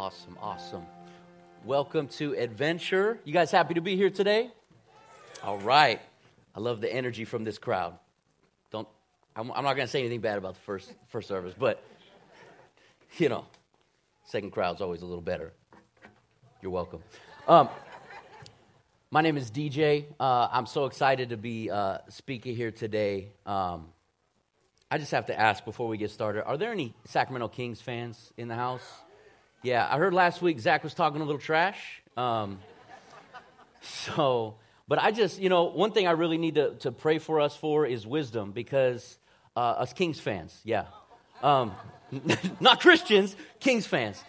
Awesome, awesome. Welcome to Adventure. You guys happy to be here today? All right. I love the energy from this crowd. Don't I'm, I'm not going to say anything bad about the first first service, but you know, second crowd's always a little better. You're welcome. Um, my name is DJ. Uh, I'm so excited to be uh, speaking here today. Um, I just have to ask before we get started are there any Sacramento Kings fans in the house? Yeah, I heard last week Zach was talking a little trash. Um, so, but I just, you know, one thing I really need to, to pray for us for is wisdom because uh, us Kings fans, yeah. Um, not Christians, Kings fans.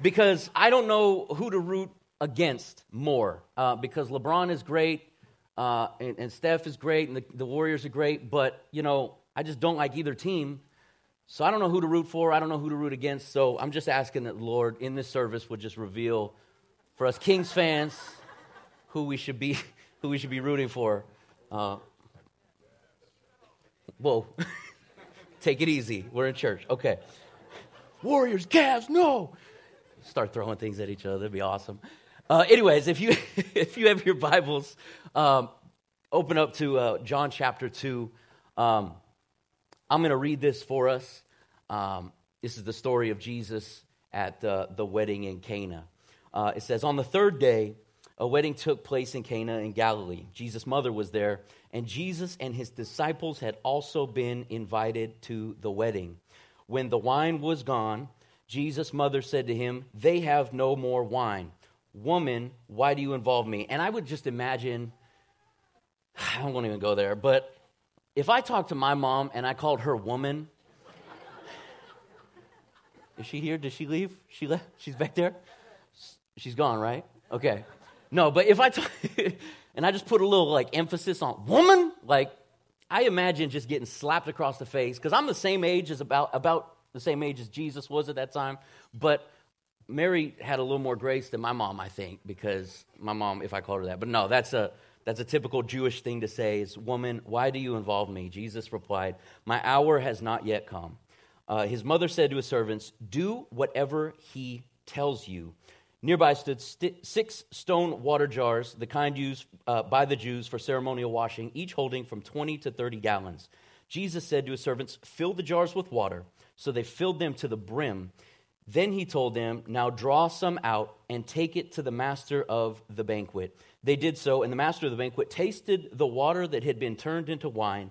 Because I don't know who to root against more uh, because LeBron is great uh, and, and, Steph is great and the, the, Warriors are great, but, you know, I just don't like either team. So I don't know who to root for. I don't know who to root against. So I'm just asking that the Lord in this service would just reveal for us Kings fans who we should be, who we should be rooting for. Uh, whoa. Take it easy. We're in church. Okay. Warriors, Cavs, no. Start throwing things at each other. That'd be awesome. Uh, anyways, if you if you have your Bibles, um, open up to uh, John chapter two. Um, I'm going to read this for us. Um, this is the story of Jesus at uh, the wedding in Cana. Uh, it says, On the third day, a wedding took place in Cana in Galilee. Jesus' mother was there, and Jesus and his disciples had also been invited to the wedding. When the wine was gone, Jesus' mother said to him, They have no more wine. Woman, why do you involve me? And I would just imagine, I don't to even go there, but if I talked to my mom and I called her woman, is she here? Did she leave? She left? She's back there? She's gone, right? Okay. No, but if I and I just put a little like emphasis on woman, like I imagine just getting slapped across the face because I'm the same age as about about the same age as Jesus was at that time, but Mary had a little more grace than my mom, I think, because my mom, if I called her that. But no, that's a that's a typical Jewish thing to say is, Woman, why do you involve me? Jesus replied, My hour has not yet come. Uh, his mother said to his servants, Do whatever he tells you. Nearby stood st- six stone water jars, the kind used uh, by the Jews for ceremonial washing, each holding from 20 to 30 gallons. Jesus said to his servants, Fill the jars with water. So they filled them to the brim. Then he told them, Now draw some out and take it to the master of the banquet. They did so, and the master of the banquet tasted the water that had been turned into wine.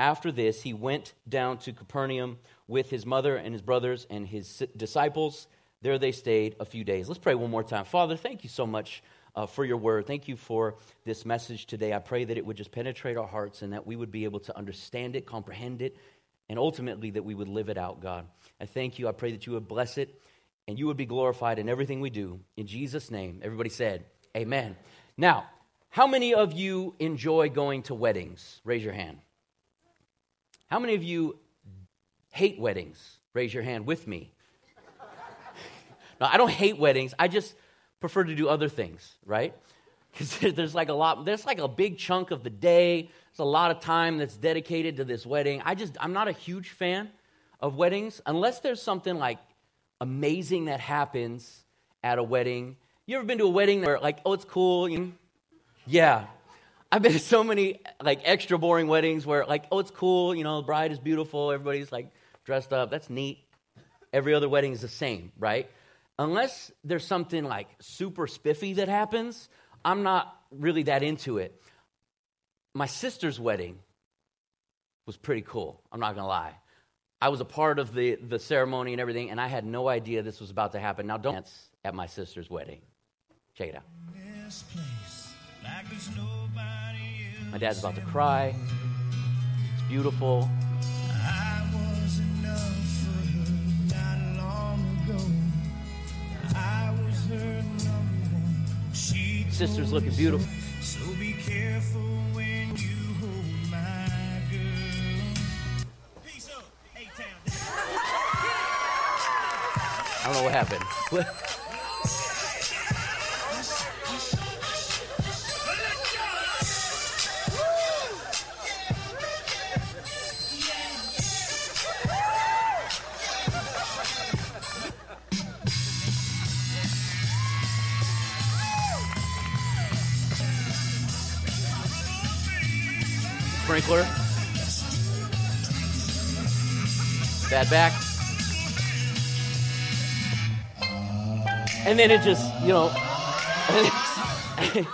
After this, he went down to Capernaum with his mother and his brothers and his disciples. There they stayed a few days. Let's pray one more time. Father, thank you so much uh, for your word. Thank you for this message today. I pray that it would just penetrate our hearts and that we would be able to understand it, comprehend it, and ultimately that we would live it out, God. I thank you. I pray that you would bless it and you would be glorified in everything we do. In Jesus' name, everybody said, Amen. Now, how many of you enjoy going to weddings? Raise your hand. How many of you hate weddings? Raise your hand with me. no, I don't hate weddings. I just prefer to do other things, right? Because there's like a lot, there's like a big chunk of the day. There's a lot of time that's dedicated to this wedding. I just, I'm not a huge fan of weddings unless there's something like amazing that happens at a wedding. You ever been to a wedding where, like, oh, it's cool? You know? Yeah. I've been to so many, like, extra boring weddings where, like, oh, it's cool. You know, the bride is beautiful. Everybody's, like, dressed up. That's neat. Every other wedding is the same, right? Unless there's something, like, super spiffy that happens, I'm not really that into it. My sister's wedding was pretty cool. I'm not to lie. I was a part of the, the ceremony and everything, and I had no idea this was about to happen. Now, don't dance at my sister's wedding. Check it out. My dad's about to cry. It's beautiful. Sister's looking beautiful. So be careful when you hold my girl. Peace up, A-Town. I don't know what happened. Sprinkler. Bad back. And then it just, you know, and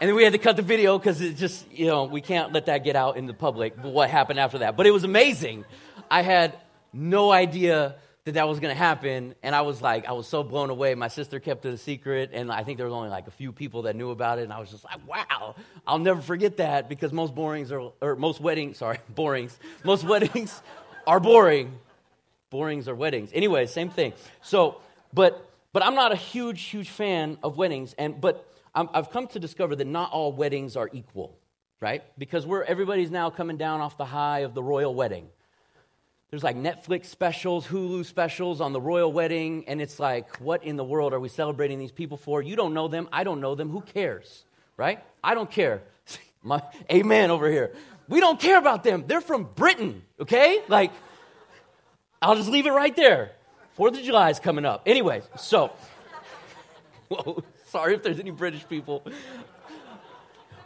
then we had to cut the video because it just, you know, we can't let that get out in the public. What happened after that? But it was amazing. I had no idea that that was going to happen, and I was like, I was so blown away. My sister kept it a secret, and I think there was only like a few people that knew about it, and I was just like, wow, I'll never forget that because most borings are, or most weddings, sorry, borings, most weddings are boring. Borings are weddings. Anyway, same thing. So, but but I'm not a huge, huge fan of weddings, and but i I've come to discover that not all weddings are equal, right? Because we're everybody's now coming down off the high of the royal wedding. There's like Netflix specials, Hulu specials on the royal wedding, and it's like, what in the world are we celebrating these people for? You don't know them, I don't know them, who cares, right? I don't care. My amen over here. We don't care about them. They're from Britain, okay? Like, I'll just leave it right there. Fourth of July is coming up. Anyways, so, whoa, sorry if there's any British people.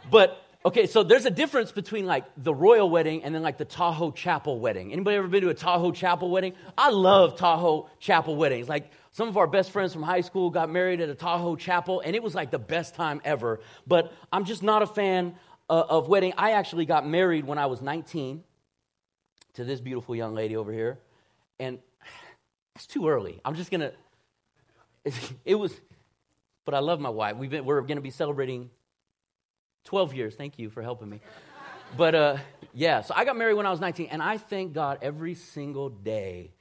But okay, so there's a difference between like the royal wedding and then like the Tahoe Chapel wedding. Anybody ever been to a Tahoe Chapel wedding? I love Tahoe Chapel weddings. Like some of our best friends from high school got married at a Tahoe Chapel, and it was like the best time ever. But I'm just not a fan uh, of wedding. I actually got married when I was 19 to this beautiful young lady over here, and it's too early. I'm just gonna. It was, but I love my wife. We've been, we're gonna be celebrating 12 years. Thank you for helping me. But uh, yeah, so I got married when I was 19, and I thank God every single day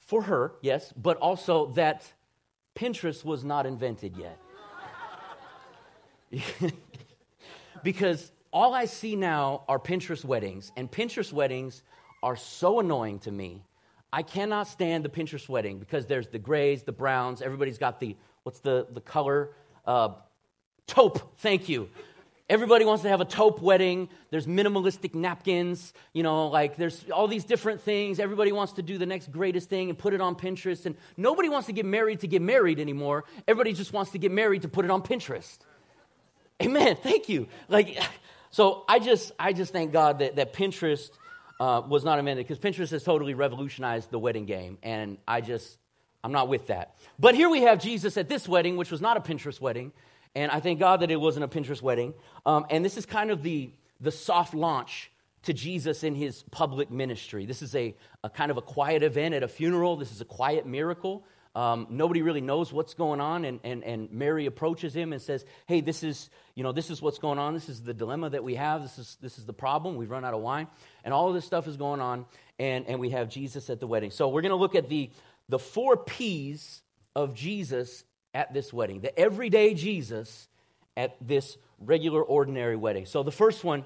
for her, yes, but also that Pinterest was not invented yet. because all I see now are Pinterest weddings, and Pinterest weddings are so annoying to me. I cannot stand the Pinterest wedding because there's the grays, the browns, everybody's got the, what's the, the color? Uh, taupe, thank you. Everybody wants to have a taupe wedding. There's minimalistic napkins, you know, like there's all these different things. Everybody wants to do the next greatest thing and put it on Pinterest. And nobody wants to get married to get married anymore. Everybody just wants to get married to put it on Pinterest. Amen. Thank you. Like, so I just, I just thank God that, that Pinterest uh, was not invented because Pinterest has totally revolutionized the wedding game. And I just, I'm not with that. But here we have Jesus at this wedding, which was not a Pinterest wedding. And I thank God that it wasn't a Pinterest wedding. Um, and this is kind of the, the soft launch to Jesus in his public ministry. This is a, a kind of a quiet event at a funeral. This is a quiet miracle. Um, nobody really knows what's going on, and, and, and Mary approaches him and says, Hey, this is, you know, this is what's going on. This is the dilemma that we have. This is, this is the problem. We've run out of wine. And all of this stuff is going on, and, and we have Jesus at the wedding. So we're going to look at the, the four P's of Jesus at this wedding, the everyday Jesus at this regular, ordinary wedding. So the first one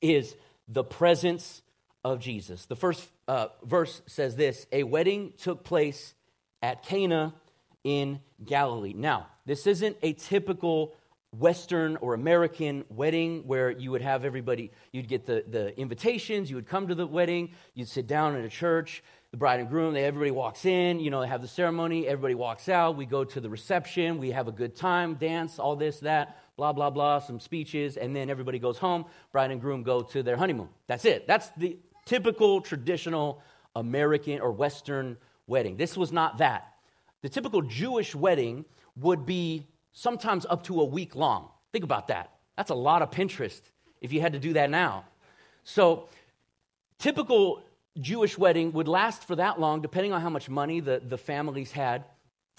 is the presence of Jesus. The first uh, verse says this A wedding took place at Cana in Galilee. Now, this isn't a typical Western or American wedding where you would have everybody, you'd get the, the invitations, you would come to the wedding, you'd sit down in a church, the bride and groom, they, everybody walks in, you know, they have the ceremony, everybody walks out, we go to the reception, we have a good time, dance, all this, that, blah, blah, blah, some speeches, and then everybody goes home, bride and groom go to their honeymoon. That's it. That's the typical traditional American or Western wedding. This was not that. The typical Jewish wedding would be sometimes up to a week long. Think about that. That's a lot of Pinterest if you had to do that now. So, typical Jewish wedding would last for that long, depending on how much money the, the families had,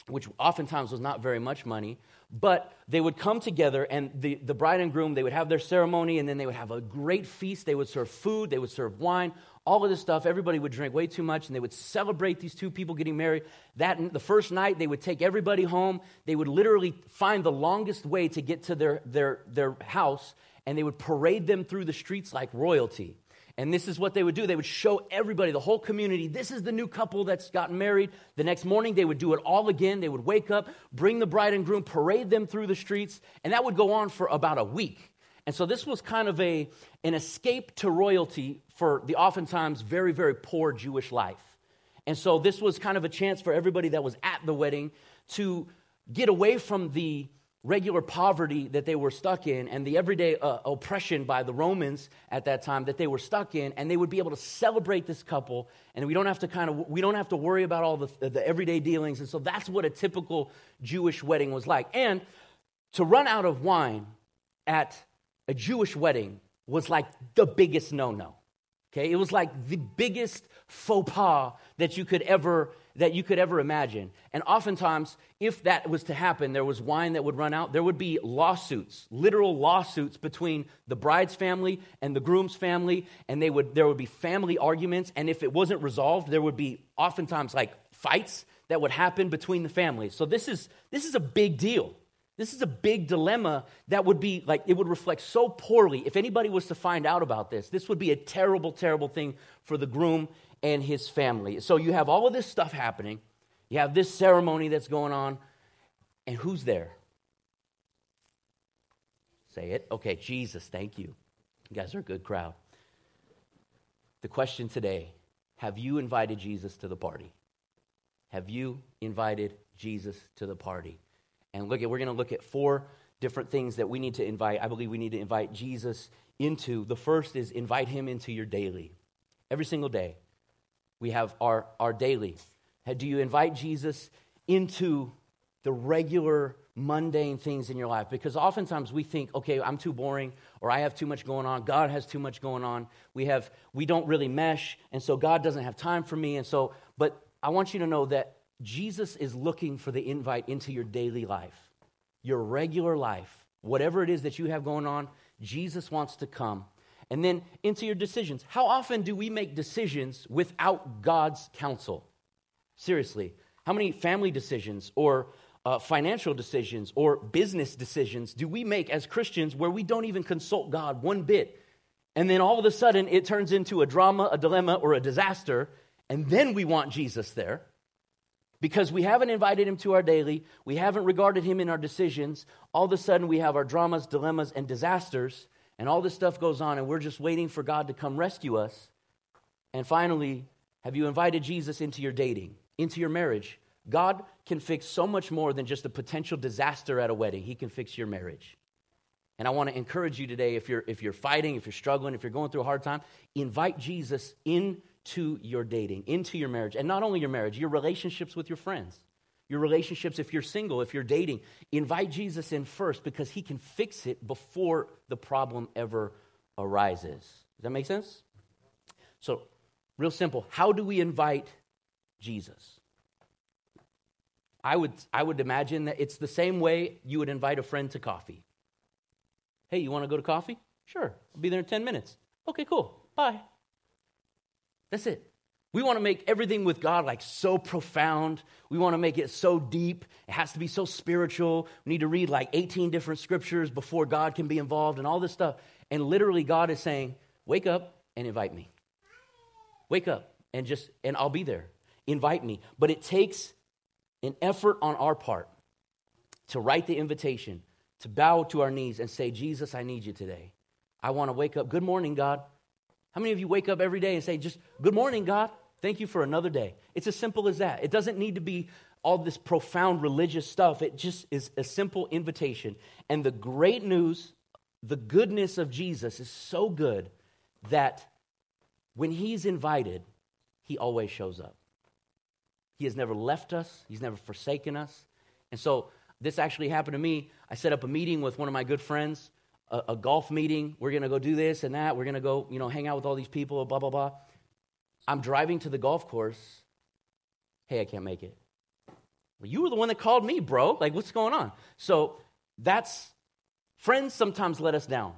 which oftentimes was not very much money. But they would come together, and the, the bride and groom, they would have their ceremony, and then they would have a great feast. They would serve food, they would serve wine, all of this stuff. Everybody would drink way too much, and they would celebrate these two people getting married. That the first night, they would take everybody home. They would literally find the longest way to get to their, their, their house, and they would parade them through the streets like royalty. And this is what they would do. They would show everybody, the whole community, this is the new couple that's gotten married. The next morning, they would do it all again. They would wake up, bring the bride and groom, parade them through the streets, and that would go on for about a week. And so this was kind of a, an escape to royalty for the oftentimes very, very poor Jewish life. And so this was kind of a chance for everybody that was at the wedding to get away from the regular poverty that they were stuck in and the everyday uh, oppression by the Romans at that time that they were stuck in and they would be able to celebrate this couple and we don't have to kind of we don't have to worry about all the, the everyday dealings and so that's what a typical Jewish wedding was like. And to run out of wine at a Jewish wedding was like the biggest no-no okay? It was like the biggest faux pas that you could ever that you could ever imagine. And oftentimes, if that was to happen, there was wine that would run out, there would be lawsuits, literal lawsuits between the bride's family and the groom's family, and they would, there would be family arguments. And if it wasn't resolved, there would be oftentimes like fights that would happen between the families. So this is, this is a big deal. This is a big dilemma that would be like, it would reflect so poorly. If anybody was to find out about this, this would be a terrible, terrible thing for the groom and his family. So you have all of this stuff happening. You have this ceremony that's going on. And who's there? Say it. Okay, Jesus, thank you. You guys are a good crowd. The question today have you invited Jesus to the party? Have you invited Jesus to the party? And look at, we're going to look at four different things that we need to invite. I believe we need to invite Jesus into. The first is invite him into your daily, every single day we have our, our daily. Do you invite Jesus into the regular mundane things in your life? Because oftentimes we think, okay, I'm too boring, or I have too much going on, God has too much going on. We have we don't really mesh, and so God doesn't have time for me. And so, but I want you to know that Jesus is looking for the invite into your daily life, your regular life, whatever it is that you have going on, Jesus wants to come and then into your decisions. How often do we make decisions without God's counsel? Seriously, how many family decisions or uh, financial decisions or business decisions do we make as Christians where we don't even consult God one bit? And then all of a sudden it turns into a drama, a dilemma, or a disaster, and then we want Jesus there because we haven't invited him to our daily, we haven't regarded him in our decisions. All of a sudden we have our dramas, dilemmas, and disasters and all this stuff goes on, and we're just waiting for God to come rescue us. And finally, have you invited Jesus into your dating, into your marriage? God can fix so much more than just a potential disaster at a wedding. He can fix your marriage. And I want to encourage you today if you're, if you're fighting, if you're struggling, if you're going through a hard time, invite Jesus into your dating, into your marriage. And not only your marriage, your relationships with your friends your relationships, if you're single, if you're dating, invite Jesus in first because he can fix it before the problem ever arises. Does that make sense? So, real simple. How do we invite Jesus? I would, I would imagine that it's the same way you would invite a friend to coffee. Hey, you want to go to coffee? Sure. I'll be there in 10 minutes. Okay, cool. Bye. That's it. We want to make everything with God like so profound. We want to make it so deep. It has to be so spiritual. We need to read like 18 different scriptures before God can be involved and all this stuff. And literally, God is saying, Wake up and invite me. Wake up and just, and I'll be there. Invite me. But it takes an effort on our part to write the invitation, to bow to our knees and say, Jesus, I need you today. I want to wake up. Good morning, God. How many of you wake up every day and say, just, Good morning, God? Thank you for another day. It's as simple as that. It doesn't need to be all this profound religious stuff. It just is a simple invitation. And the great news, the goodness of Jesus is so good that when he's invited, he always shows up. He has never left us, he's never forsaken us. And so this actually happened to me. I set up a meeting with one of my good friends, a, a golf meeting. We're going to go do this and that. We're going to go, you know, hang out with all these people, blah, blah, blah. I'm driving to the golf course. Hey, I can't make it. Well, you were the one that called me, bro. Like, what's going on? So that's friends sometimes let us down.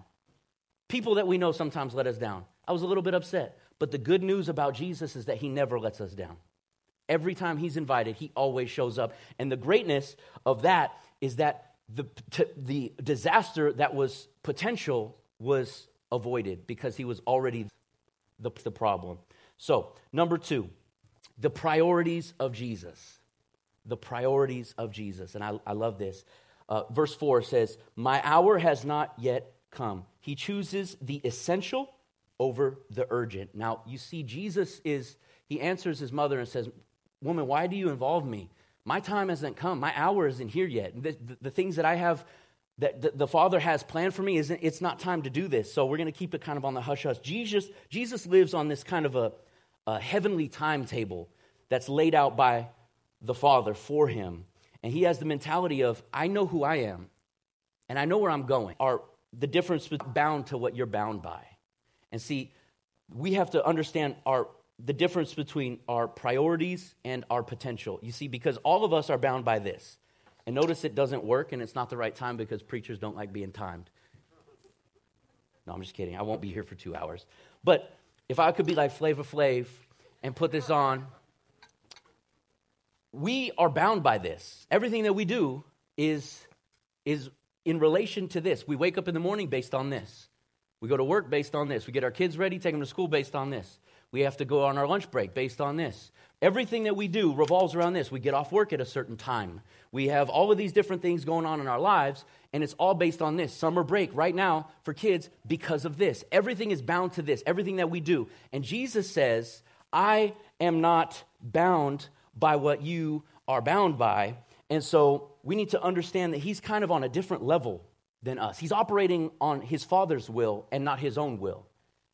People that we know sometimes let us down. I was a little bit upset. But the good news about Jesus is that he never lets us down. Every time he's invited, he always shows up. And the greatness of that is that the, t- the disaster that was potential was avoided because he was already the, the problem. So, number two, the priorities of Jesus. The priorities of Jesus. And I, I love this. Uh, verse 4 says, My hour has not yet come. He chooses the essential over the urgent. Now, you see, Jesus is, he answers his mother and says, Woman, why do you involve me? My time hasn't come. My hour isn't here yet. The, the, the things that I have, that the, the, Father has planned for me, isn't, it's not time to do this. So we're going to keep it kind of on the hush hush. Jesus, Jesus lives on this kind of a, a heavenly timetable that's laid out by the Father for him. And he has the mentality of, I know who I am, and I know where I'm going. Are the difference bound to what you're bound by? And see, we have to understand our the difference between our priorities and our potential. You see, because all of us are bound by this. And notice it doesn't work and it's not the right time because preachers don't like being timed. No, I'm just kidding. I won't be here for two hours. But if I could be like Flavor Flav and put this on, we are bound by this. Everything that we do is, is in relation to this. We wake up in the morning based on this. We go to work based on this. We get our kids ready, take them to school based on this. We have to go on our lunch break based on this. Everything that we do revolves around this. We get off work at a certain time. We have all of these different things going on in our lives, and it's all based on this. Summer break right now for kids because of this. Everything is bound to this, everything that we do. And Jesus says, I am not bound by what you are bound by. And so we need to understand that he's kind of on a different level than us. He's operating on his father's will and not his own will.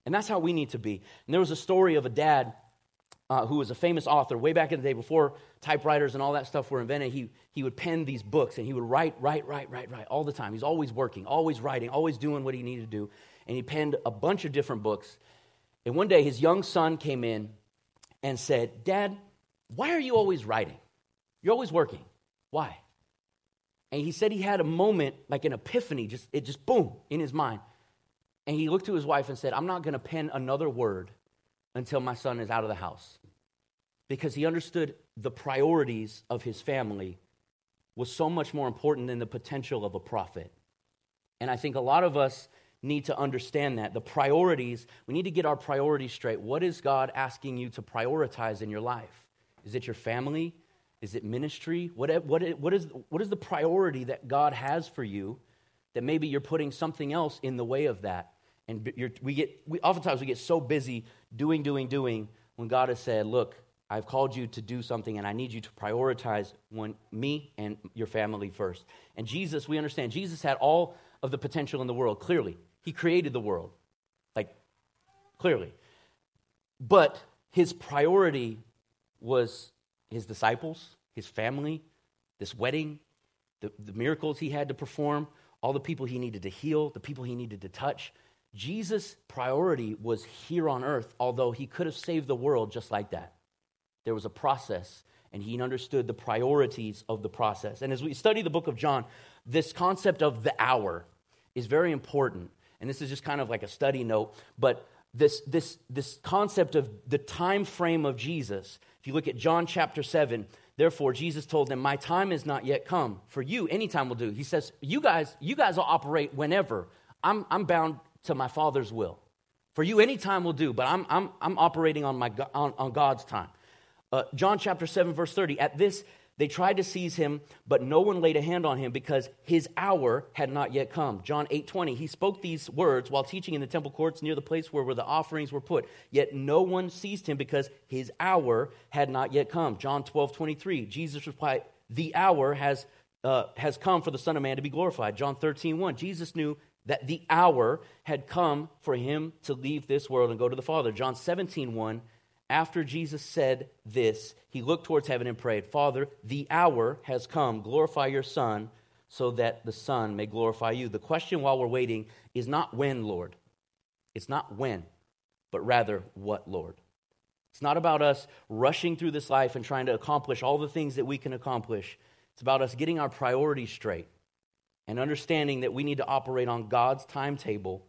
And that's how we need to be. And there was a story of a dad uh, who was a famous author way back in the day before typewriters and all that stuff were invented. He, he would pen these books and he would write, write, write, write, write all the time. He's always working, always writing, always doing what he needed to do. And he penned a bunch of different books. And one day his young son came in and said, Dad, why are you always writing? You're always working. Why? And he said he had a moment, like an epiphany, just it just boom in his mind. And he looked to his wife and said, I'm not going to pen another word until my son is out of the house. Because he understood the priorities of his family was so much more important than the potential of a prophet. And I think a lot of us need to understand that. The priorities, we need to get our priorities straight. What is God asking you to prioritize in your life? Is it your family? Is it ministry? What, what, what, is, what is the priority that God has for you that maybe you're putting something else in the way of that? And we get, we, oftentimes we get so busy doing, doing, doing when God has said, Look, I've called you to do something and I need you to prioritize one, me and your family first. And Jesus, we understand, Jesus had all of the potential in the world, clearly. He created the world, like, clearly. But his priority was his disciples, his family, this wedding, the, the miracles he had to perform, all the people he needed to heal, the people he needed to touch. Jesus' priority was here on earth, although he could have saved the world just like that. There was a process, and he understood the priorities of the process. And as we study the book of John, this concept of the hour is very important. And this is just kind of like a study note, but this, this, this concept of the time frame of Jesus, if you look at John chapter 7, therefore Jesus told them, My time is not yet come. For you, any time will do. He says, You guys, you guys will operate whenever. I'm, I'm bound to my Father's will. For you, any time will do, but I'm, I'm, I'm operating on, my, on, on God's time. Uh, John chapter 7, verse 30. At this, they tried to seize him, but no one laid a hand on him because his hour had not yet come. John 8 20. He spoke these words while teaching in the temple courts near the place where, where the offerings were put. Yet no one seized him because his hour had not yet come. John 12 23. Jesus replied, The hour has, uh, has come for the Son of Man to be glorified. John 13 1. Jesus knew that the hour had come for him to leave this world and go to the Father. John 17 1 after Jesus said this, he looked towards heaven and prayed, Father, the hour has come. Glorify your Son so that the Son may glorify you. The question while we're waiting is not when, Lord. It's not when, but rather what, Lord. It's not about us rushing through this life and trying to accomplish all the things that we can accomplish. It's about us getting our priorities straight and understanding that we need to operate on God's timetable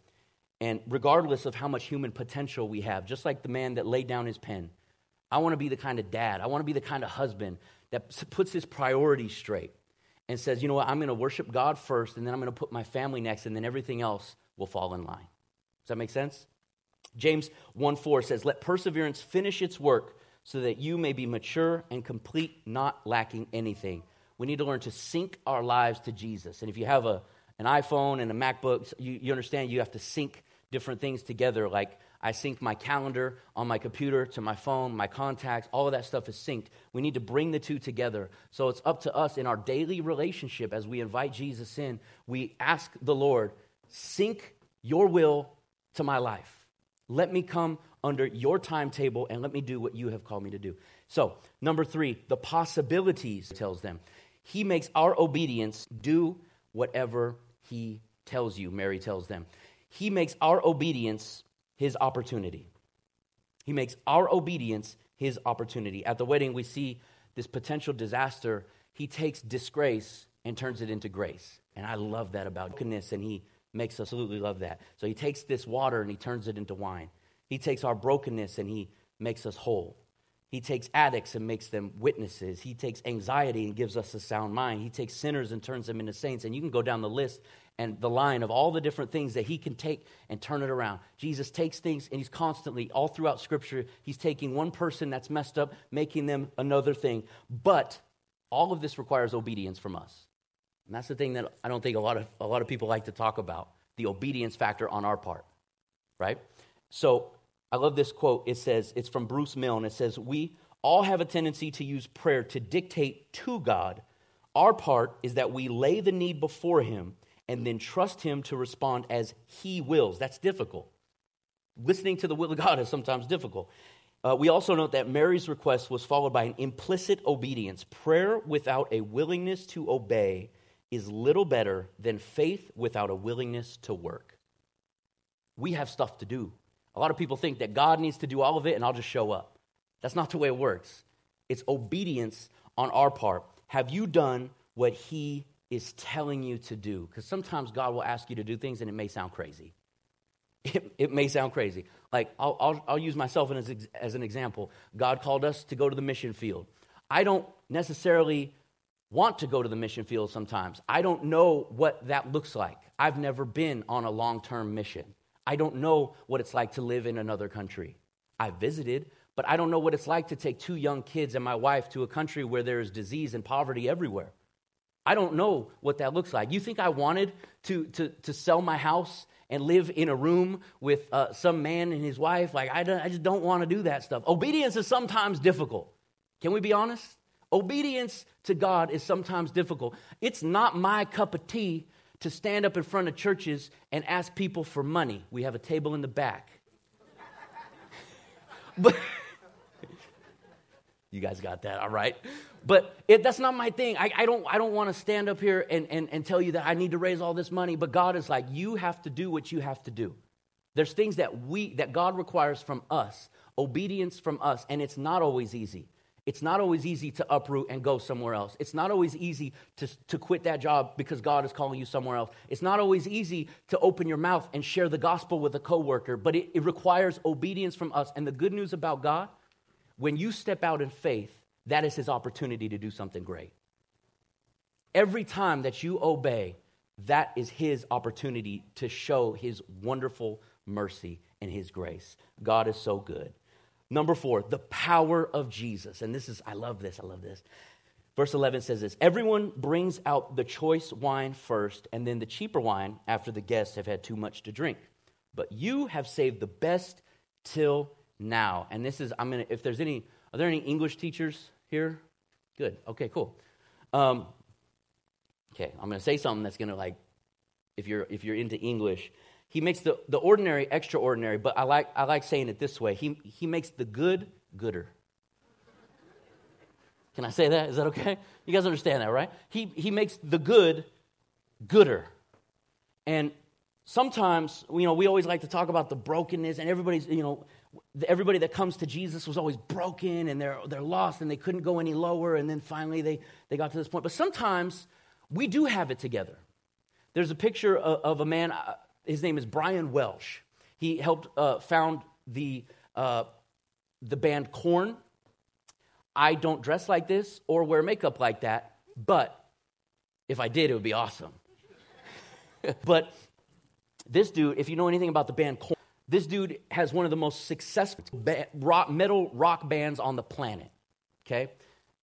And regardless of how much human potential we have, just like the man that laid down his pen, I want to be the kind of dad, I want to be the kind of husband that puts his priorities straight and says, you know what, I'm going to worship God first, and then I'm going to put my family next, and then everything else will fall in line. Does that make sense? James 1 4 says, Let perseverance finish its work so that you may be mature and complete, not lacking anything. We need to learn to sync our lives to Jesus. And if you have a, an iPhone and a MacBook, you, you understand you have to sync different things together. Like I sync my calendar on my computer to my phone, my contacts, all of that stuff is synced. We need to bring the two together. So it's up to us in our daily relationship as we invite Jesus in. We ask the Lord, sync your will to my life. Let me come under your timetable and let me do what you have called me to do. So, number three, the possibilities tells them. He makes our obedience do whatever he tells you, Mary tells them. He makes our obedience his opportunity. He makes our obedience his opportunity. At the wedding, we see this potential disaster. He takes disgrace and turns it into grace. And I love that about goodness, and he makes us absolutely love that. So he takes this water and he turns it into wine. He takes our brokenness and he makes us whole. He takes addicts and makes them witnesses. He takes anxiety and gives us a sound mind. He takes sinners and turns them into saints. And you can go down the list and the line of all the different things that he can take and turn it around. Jesus takes things and he's constantly, all throughout Scripture, he's taking one person that's messed up, making them another thing. But all of this requires obedience from us. And that's the thing that I don't think a lot of, a lot of people like to talk about the obedience factor on our part, right? So I love this quote. It says, it's from Bruce Milne. It says, We all have a tendency to use prayer to dictate to God. Our part is that we lay the need before Him and then trust Him to respond as He wills. That's difficult. Listening to the will of God is sometimes difficult. Uh, we also note that Mary's request was followed by an implicit obedience. Prayer without a willingness to obey is little better than faith without a willingness to work. We have stuff to do. A lot of people think that God needs to do all of it and I'll just show up. That's not the way it works. It's obedience on our part. Have you done what He is telling you to do? Because sometimes God will ask you to do things and it may sound crazy. It, it may sound crazy. Like, I'll, I'll, I'll use myself as, as an example. God called us to go to the mission field. I don't necessarily want to go to the mission field sometimes. I don't know what that looks like. I've never been on a long term mission. I don't know what it's like to live in another country. I visited, but I don't know what it's like to take two young kids and my wife to a country where there is disease and poverty everywhere. I don't know what that looks like. You think I wanted to, to, to sell my house and live in a room with uh, some man and his wife? Like, I, I just don't want to do that stuff. Obedience is sometimes difficult. Can we be honest? Obedience to God is sometimes difficult. It's not my cup of tea to stand up in front of churches and ask people for money. We have a table in the back. but you guys got that, all right? But it, that's not my thing. I, I don't, I don't want to stand up here and, and, and tell you that I need to raise all this money. But God is like, you have to do what you have to do. There's things that we that God requires from us, obedience from us, and it's not always easy. It's not always easy to uproot and go somewhere else. It's not always easy to, to quit that job because God is calling you somewhere else. It's not always easy to open your mouth and share the gospel with a coworker, but it, it requires obedience from us. And the good news about God, when you step out in faith, that is his opportunity to do something great. Every time that you obey, that is his opportunity to show his wonderful mercy and his grace. God is so good. Number four, the power of Jesus. And this is, I love this, I love this. Verse 11 says this Everyone brings out the choice wine first, and then the cheaper wine after the guests have had too much to drink. But you have saved the best till now. And this is, I'm gonna, if there's any, are there any English teachers here? Good. Okay, cool. Um, okay, I'm gonna say something that's gonna like, if you're if you're into English, he makes the, the ordinary extraordinary, but I like, I like saying it this way. He, he makes the good gooder. Can I say that? Is that okay? You guys understand that, right? He, he makes the good gooder. And sometimes, you know, we always like to talk about the brokenness, and everybody's, you know, everybody that comes to Jesus was always broken and they're, they're lost and they couldn't go any lower, and then finally they, they got to this point. But sometimes we do have it together. There's a picture of, of a man, his name is Brian Welch. He helped uh, found the, uh, the band Korn. I don't dress like this or wear makeup like that, but if I did, it would be awesome. but this dude, if you know anything about the band Korn, this dude has one of the most successful ba- rock, metal rock bands on the planet. Okay?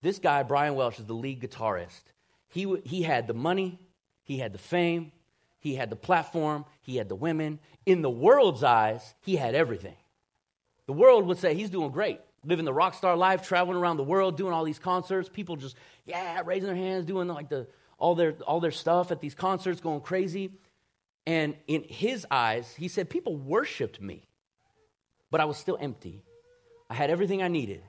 This guy, Brian Welch, is the lead guitarist. He, w- he had the money, he had the fame, he had the platform, he had the women. In the world's eyes, he had everything. The world would say he's doing great, living the rock star life, traveling around the world, doing all these concerts. People just, yeah, raising their hands, doing like the, all, their, all their stuff at these concerts, going crazy. And in his eyes, he said, people worshiped me, but I was still empty. I had everything I needed,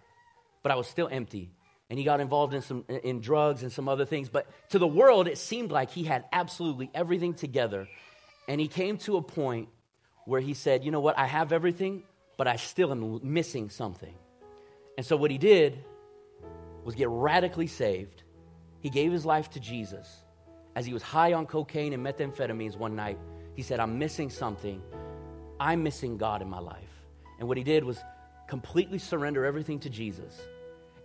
but I was still empty. And he got involved in some in drugs and some other things. But to the world, it seemed like he had absolutely everything together. And he came to a point where he said, You know what? I have everything, but I still am missing something. And so what he did was get radically saved. He gave his life to Jesus. As he was high on cocaine and methamphetamines one night, he said, I'm missing something. I'm missing God in my life. And what he did was completely surrender everything to Jesus.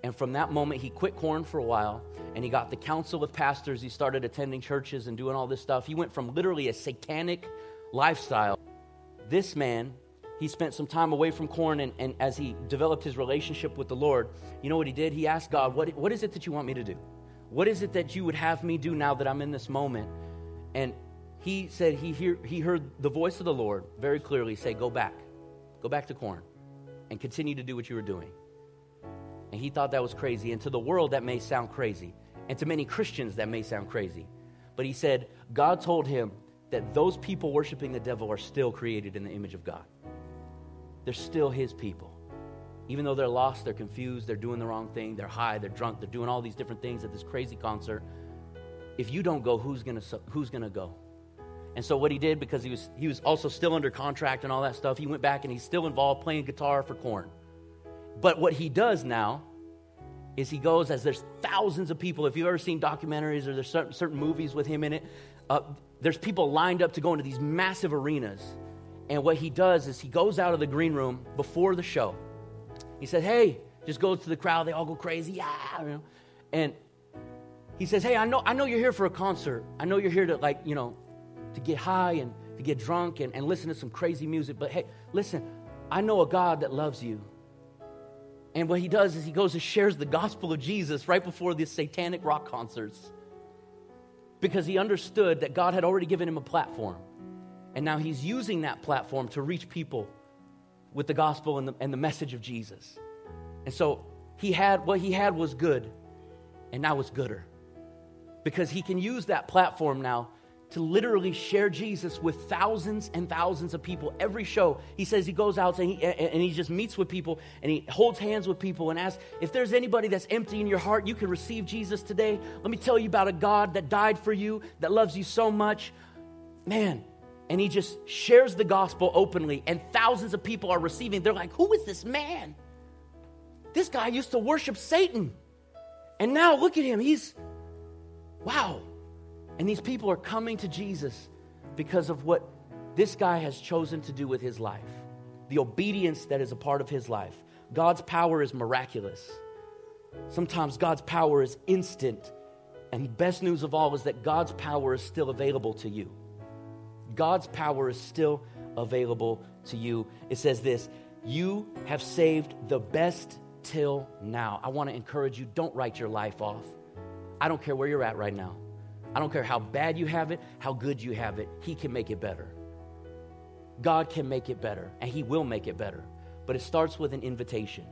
And from that moment, he quit Korn for a while and he got the council of pastors. He started attending churches and doing all this stuff. He went from literally a satanic lifestyle. This man, he spent some time away from Korn, and, and as he developed his relationship with the Lord, you know what he did? He asked God, what, what is it that you want me to do? What is it that you would have me do now that I'm in this moment? And he said he, hear, he heard the voice of the Lord very clearly say, Go back. Go back to Korn, and continue to do what you were doing. And he thought that was crazy. And to the world, that may sound crazy. And to many Christians, that may sound crazy. But he said, God told him that those people worshiping the devil are still created in the image of God. They're still his people. Even though they're lost, they're confused, they're doing the wrong thing, they're high, they're drunk, they're doing all these different things at this crazy concert. If you don't go, who's gonna, who's gonna go? And so what he did, because he was, he was also still under contract and all that stuff, he went back and he's still involved playing guitar for Korn. But what he does now is he goes as there's thousands of people. If you've ever seen documentaries or there's certain, certain movies with him in it, uh, there's people lined up to go into these massive arenas. And what he does is he goes out of the green room before the show. He said, "Hey," just goes to the crowd. They all go crazy, yeah, you know? and he says, "Hey, I know, I know you're here for a concert. I know you're here to like, you know, to get high and to get drunk and, and listen to some crazy music. But hey, listen, I know a God that loves you." And what he does is he goes and shares the gospel of Jesus right before these satanic rock concerts because he understood that God had already given him a platform. And now he's using that platform to reach people with the gospel and the, and the message of Jesus. And so he had what he had was good, and now it's gooder because he can use that platform now to literally share Jesus with thousands and thousands of people. Every show, he says he goes out and he, and he just meets with people and he holds hands with people and asks, if there's anybody that's empty in your heart, you can receive Jesus today. Let me tell you about a God that died for you, that loves you so much. Man, and he just shares the gospel openly, and thousands of people are receiving. They're like, Who is this man? This guy used to worship Satan. And now look at him. He's, wow. And these people are coming to Jesus because of what this guy has chosen to do with his life, the obedience that is a part of his life. God's power is miraculous. Sometimes God's power is instant. And best news of all is that God's power is still available to you. God's power is still available to you. It says this You have saved the best till now. I want to encourage you don't write your life off. I don't care where you're at right now. I don't care how bad you have it, how good you have it. He can make it better. God can make it better, and He will make it better. But it starts with an invitation.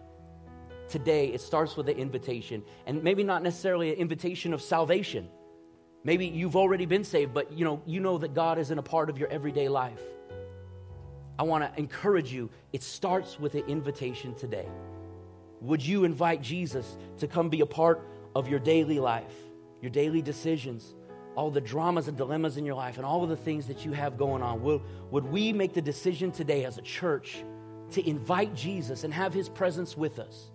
Today, it starts with an invitation, and maybe not necessarily an invitation of salvation. Maybe you've already been saved, but you know, you know that God isn't a part of your everyday life. I want to encourage you, it starts with an invitation today. Would you invite Jesus to come be a part of your daily life, your daily decisions, all the dramas and dilemmas in your life, and all of the things that you have going on? Would, would we make the decision today as a church to invite Jesus and have his presence with us?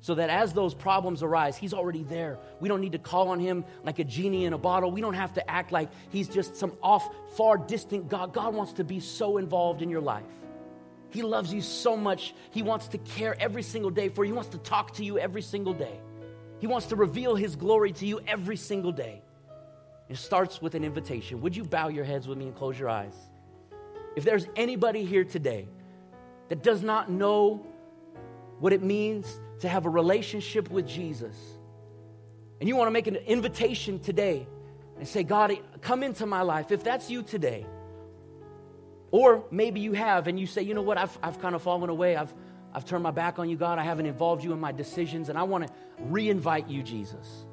So that as those problems arise, he's already there. We don't need to call on him like a genie in a bottle. We don't have to act like he's just some off, far distant God. God wants to be so involved in your life. He loves you so much. He wants to care every single day for you. He wants to talk to you every single day. He wants to reveal His glory to you every single day. It starts with an invitation. Would you bow your heads with me and close your eyes? If there's anybody here today that does not know what it means to have a relationship with Jesus, and you want to make an invitation today and say, God, come into my life, if that's you today, or maybe you have and you say, you know what, I've, I've kind of fallen away, I've, I've turned my back on you, God, I haven't involved you in my decisions, and I want to re invite you, Jesus.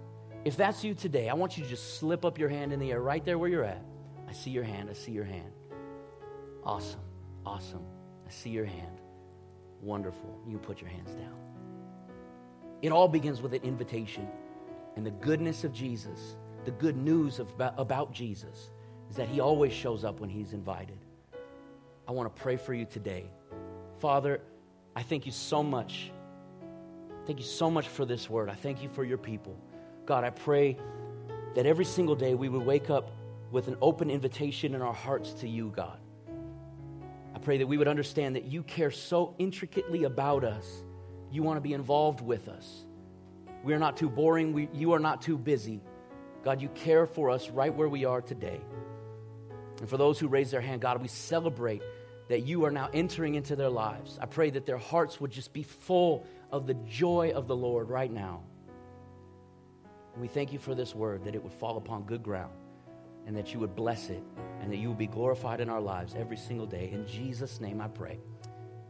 If that's you today, I want you to just slip up your hand in the air right there where you're at. I see your hand, I see your hand. Awesome, awesome. I see your hand. Wonderful. You put your hands down. It all begins with an invitation. And the goodness of Jesus, the good news of, about Jesus, is that he always shows up when he's invited. I want to pray for you today. Father, I thank you so much. Thank you so much for this word. I thank you for your people. God, I pray that every single day we would wake up with an open invitation in our hearts to you, God. I pray that we would understand that you care so intricately about us. You want to be involved with us. We are not too boring. We, you are not too busy. God, you care for us right where we are today. And for those who raise their hand, God, we celebrate that you are now entering into their lives. I pray that their hearts would just be full of the joy of the Lord right now. We thank you for this word, that it would fall upon good ground, and that you would bless it, and that you would be glorified in our lives every single day. In Jesus' name I pray.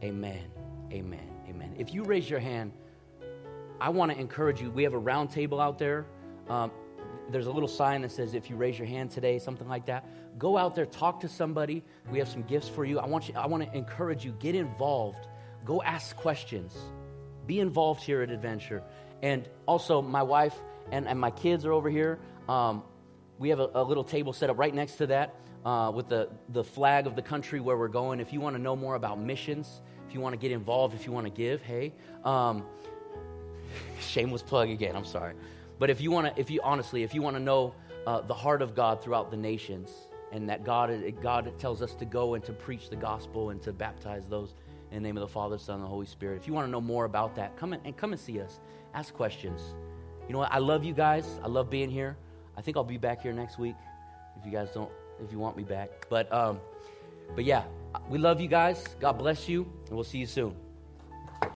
Amen. Amen. Amen. If you raise your hand, I want to encourage you. We have a round table out there. Um, there's a little sign that says if you raise your hand today, something like that. Go out there, talk to somebody. We have some gifts for you. I want you. I want to encourage you. Get involved. Go ask questions. Be involved here at Adventure. And also, my wife and, and my kids are over here. Um, we have a, a, little table set up right next to that uh, with the, the flag of the country where we're going. If you want to know more about missions, if you want to get involved, if you want to give, hey. Um, shameless plug again, I'm sorry. But if you want to, if you honestly, if you want to know uh, the heart of God throughout the nations, and that God, God tells us to go and to preach the gospel and to baptize those in the name of the Father, Son, and the Holy Spirit. If you want to know more about that, come and come and see us. Ask questions. You know what? I love you guys. I love being here. I think I'll be back here next week if you guys don't, if you want me back. But, um, but yeah, we love you guys. God bless you, and we'll see you soon.